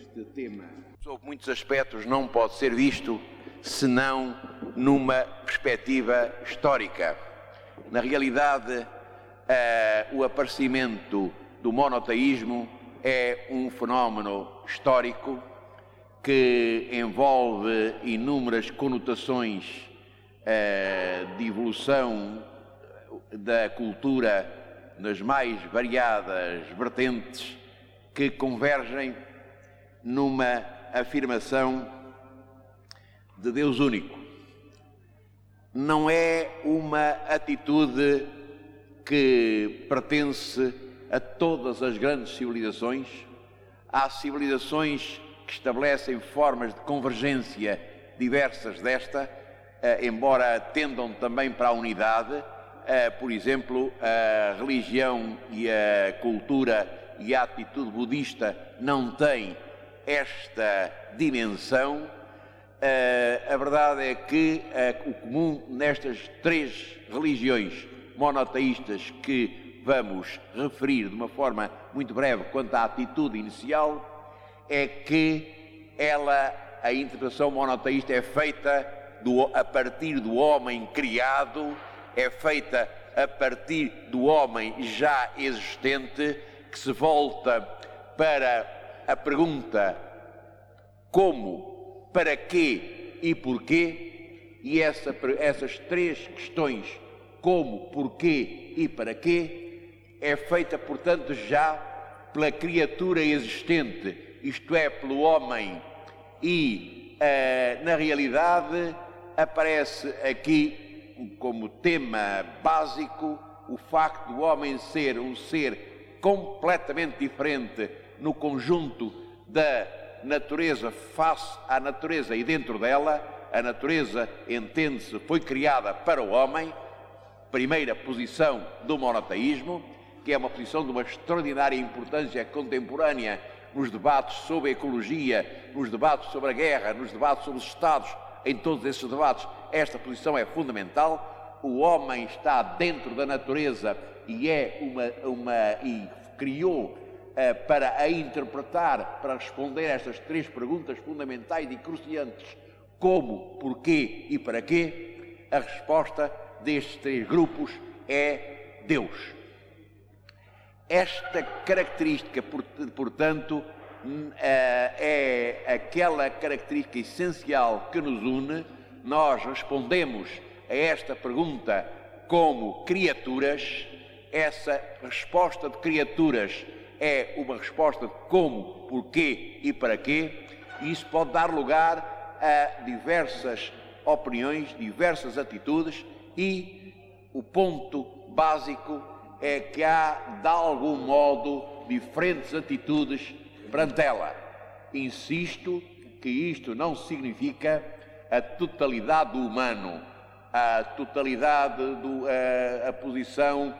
este tema, sob muitos aspectos, não pode ser visto senão numa perspectiva histórica. Na realidade, uh, o aparecimento do monoteísmo é um fenómeno histórico que envolve inúmeras conotações uh, de evolução da cultura nas mais variadas vertentes que convergem numa afirmação de Deus único. Não é uma atitude que pertence a todas as grandes civilizações. Há civilizações que estabelecem formas de convergência diversas desta, eh, embora tendam também para a unidade. Eh, por exemplo, a religião e a cultura e a atitude budista não têm esta dimensão, uh, a verdade é que uh, o comum nestas três religiões monoteístas que vamos referir de uma forma muito breve quanto à atitude inicial é que ela, a interpretação monoteísta é feita do, a partir do homem criado, é feita a partir do homem já existente que se volta para a pergunta como, para quê e porquê, e essa, essas três questões, como, porquê e para quê, é feita, portanto, já pela criatura existente, isto é, pelo homem, e uh, na realidade aparece aqui como tema básico o facto do homem ser um ser completamente diferente no conjunto da natureza face à natureza e dentro dela, a natureza, entende-se, foi criada para o homem, primeira posição do monoteísmo, que é uma posição de uma extraordinária importância contemporânea nos debates sobre a ecologia, nos debates sobre a guerra, nos debates sobre os Estados, em todos esses debates, esta posição é fundamental. O homem está dentro da natureza e é uma, uma e criou para a interpretar, para responder a estas três perguntas fundamentais e cruciantes, como, porquê e para quê, a resposta destes três grupos é Deus. Esta característica, portanto, eh, é aquela característica essencial que nos une. Nós respondemos a esta pergunta como criaturas, essa resposta de criaturas é uma resposta de como, porquê e para quê, e isso pode dar lugar a diversas opiniões, diversas atitudes, e o ponto básico é que há, de algum modo, diferentes atitudes perante ela. Insisto que isto não significa a totalidade do humano, a totalidade, do, a, a posição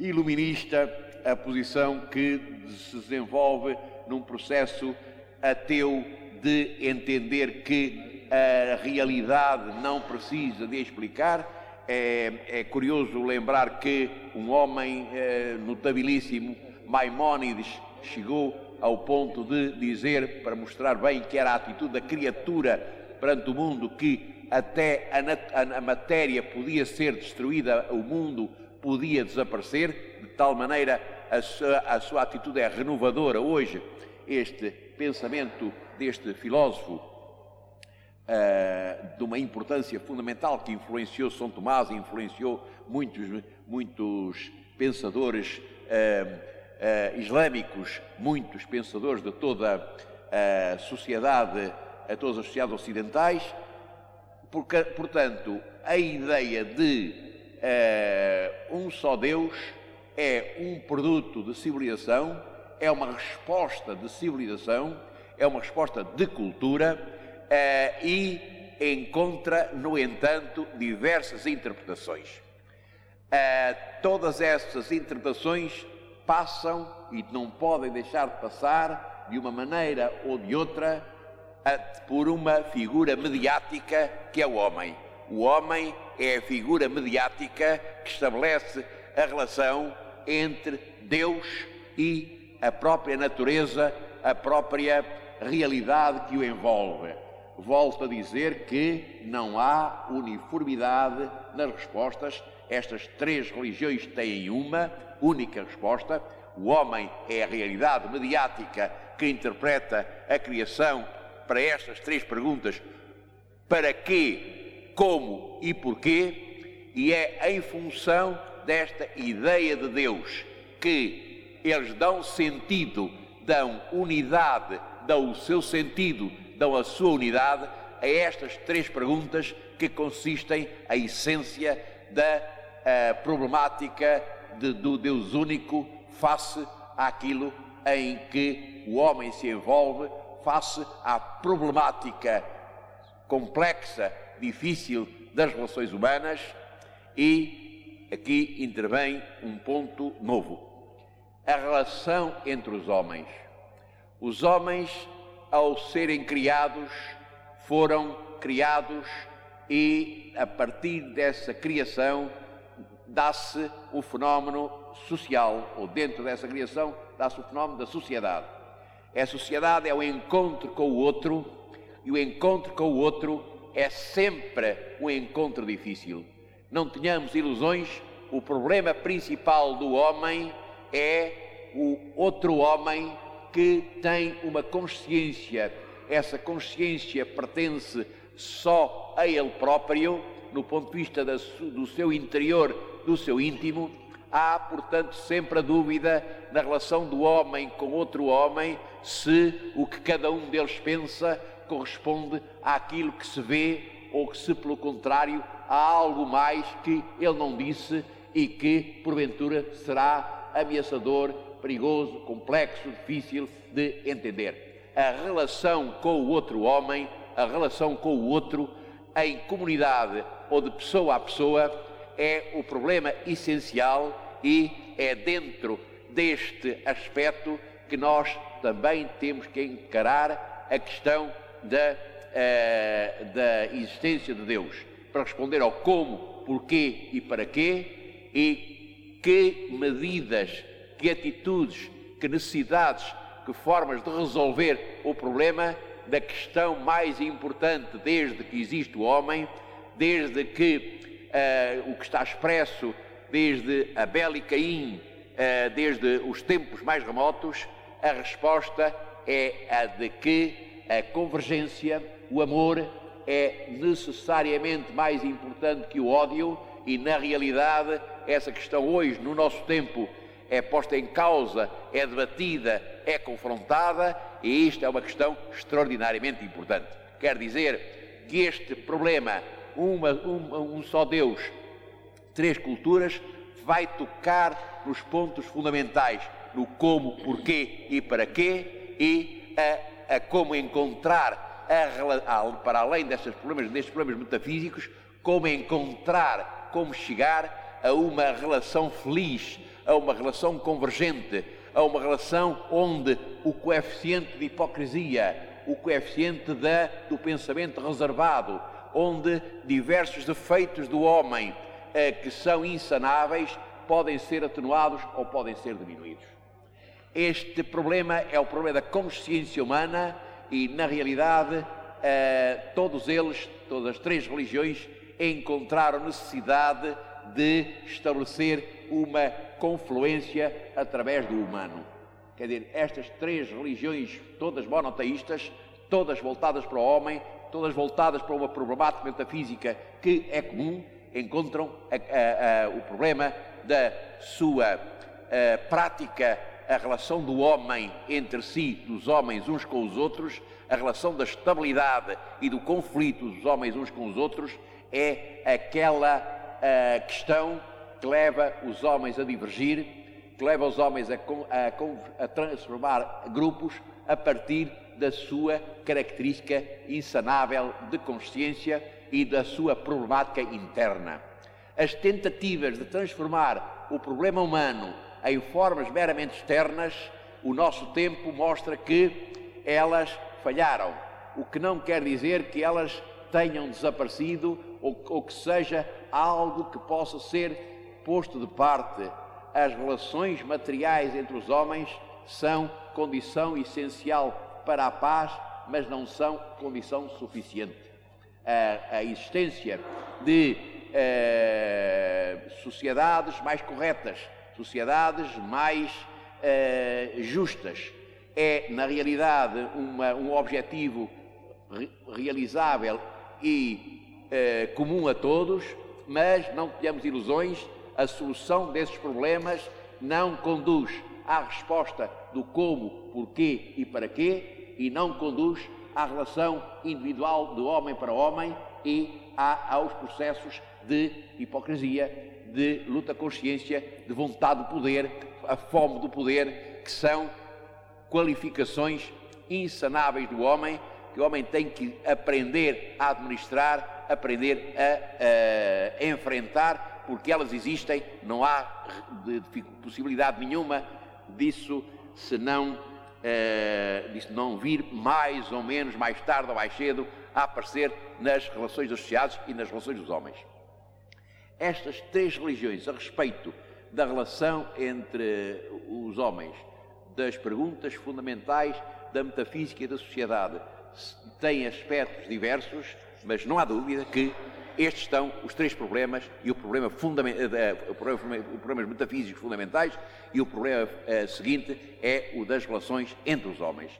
iluminista, a posição que se desenvolve num processo ateu de entender que a realidade não precisa de explicar. É, é curioso lembrar que um homem é, notabilíssimo, Maimónides, chegou ao ponto de dizer, para mostrar bem que era a atitude da criatura perante o mundo, que até a, a, a matéria podia ser destruída, o mundo podia desaparecer, de tal maneira a sua, a sua atitude é renovadora. Hoje, este pensamento deste filósofo uh, de uma importância fundamental que influenciou São Tomás influenciou muitos, muitos pensadores uh, uh, islâmicos, muitos pensadores de toda a sociedade, a todas as sociedades ocidentais. Porque, portanto, a ideia de um só Deus é um produto de civilização, é uma resposta de civilização, é uma resposta de cultura uh, e encontra, no entanto, diversas interpretações. Uh, todas essas interpretações passam e não podem deixar de passar, de uma maneira ou de outra, por uma figura mediática que é o homem. O homem é a figura mediática que estabelece a relação entre Deus e a própria natureza a própria realidade que o envolve. Volto a dizer que não há uniformidade nas respostas. Estas três religiões têm uma única resposta. O homem é a realidade mediática que interpreta a criação para estas três perguntas: para quê, como e porquê? E é em função desta ideia de Deus que eles dão sentido, dão unidade, dão o seu sentido, dão a sua unidade a estas três perguntas que consistem a essência da a problemática de, do Deus único face àquilo em que o homem se envolve, face à problemática complexa, difícil das relações humanas e aqui intervém um ponto novo. A relação entre os homens. Os homens, ao serem criados, foram criados e, a partir dessa criação, dá-se o fenómeno social, ou dentro dessa criação, dá-se o fenómeno da sociedade. A sociedade é o encontro com o outro, e o encontro com o outro é sempre um encontro difícil. Não tenhamos ilusões, o problema principal do homem é o outro homem que tem uma consciência. Essa consciência pertence só a ele próprio, no ponto de vista do seu interior do seu íntimo, há, portanto, sempre a dúvida na relação do homem com outro homem, se o que cada um deles pensa corresponde àquilo que se vê ou que, se pelo contrário, há algo mais que ele não disse e que, porventura, será ameaçador, perigoso, complexo, difícil de entender. A relação com o outro homem, a relação com o outro, em comunidade ou de pessoa a pessoa, é o problema essencial e é dentro deste aspecto que nós também temos que encarar a questão da, uh, da existência de Deus, para responder ao como, porquê e para quê, e que medidas, que atitudes, que necessidades, que formas de resolver o problema da questão mais importante desde que existe o homem, desde que uh, o que está expresso desde Abel e Caim, uh, desde os tempos mais remotos, a resposta é a de que a convergência, o amor, é necessariamente mais importante que o ódio e, na realidade, essa questão hoje, no nosso tempo, é posta em causa, é debatida, é confrontada e isto é uma questão extraordinariamente importante. Quer dizer que este problema uma, uma, um só Deus, três culturas, vai tocar nos pontos fundamentais, no como, porquê e para quê, e a, a como encontrar, a, para além destes problemas, destes problemas metafísicos, como encontrar, como chegar a uma relação feliz, a uma relação convergente, a uma relação onde o coeficiente de hipocrisia, o coeficiente do pensamento reservado, onde diversos defeitos do homem eh, que são insanáveis podem ser atenuados ou podem ser diminuídos. Este problema é o problema da consciência humana e, na realidade, eh, todos eles, todas as três religiões, encontraram necessidade de estabelecer uma confluência através do humano. Quer dizer, estas três religiões, todas monoteístas, todas voltadas para o homem, todas voltadas para uma problemática metafísica que é comum, encontram a, a, a, o problema da sua prática, a relação do homem entre si, dos homens uns com os outros, a relação da estabilidade e do conflito dos homens uns com os outros, é aquela questão que leva os homens a divergir, que leva os homens a, a, a transformar grupos a partir da sua característica insanável de consciência e da sua problemática interna. As tentativas de transformar o problema humano em formas meramente externas, o nosso tempo mostra que elas falharam, o que não quer dizer que elas tenham desaparecido ou, ou que seja algo que possa ser posto de parte. As relações materiais entre os homens são condição essencial para a paz, mas não são condição suficiente. A, a existência de eh, sociedades mais corretas, sociedades mais eh, justas, é, na realidade, uma, um objetivo re realizável e eh, comum a todos, mas não tenhamos ilusões, a solução desses problemas não conduz à resposta do como, porquê e para quê, e não conduz à relação individual do homem para homem e a, aos processos de hipocrisia, de luta consciência, de vontade de poder, a fome do poder, que são qualificações insanáveis do homem, que o homem tem que aprender a administrar, aprender a, a enfrentar, porque elas existem, não há de, de possibilidade nenhuma disso se não, uh, disso não vir mais ou menos, mais tarde ou mais cedo, a aparecer nas relações sociedades e nas relações dos homens. Estas três religiões, a respeito da relação entre os homens, das perguntas fundamentais da metafísica e da sociedade, têm aspectos diversos, mas não há dúvida que estes são os três problemas e o problema fundamental, eh, o problema, problemas metafísicos fundamentais e o problema uh, seguinte é o das relações entre os homens.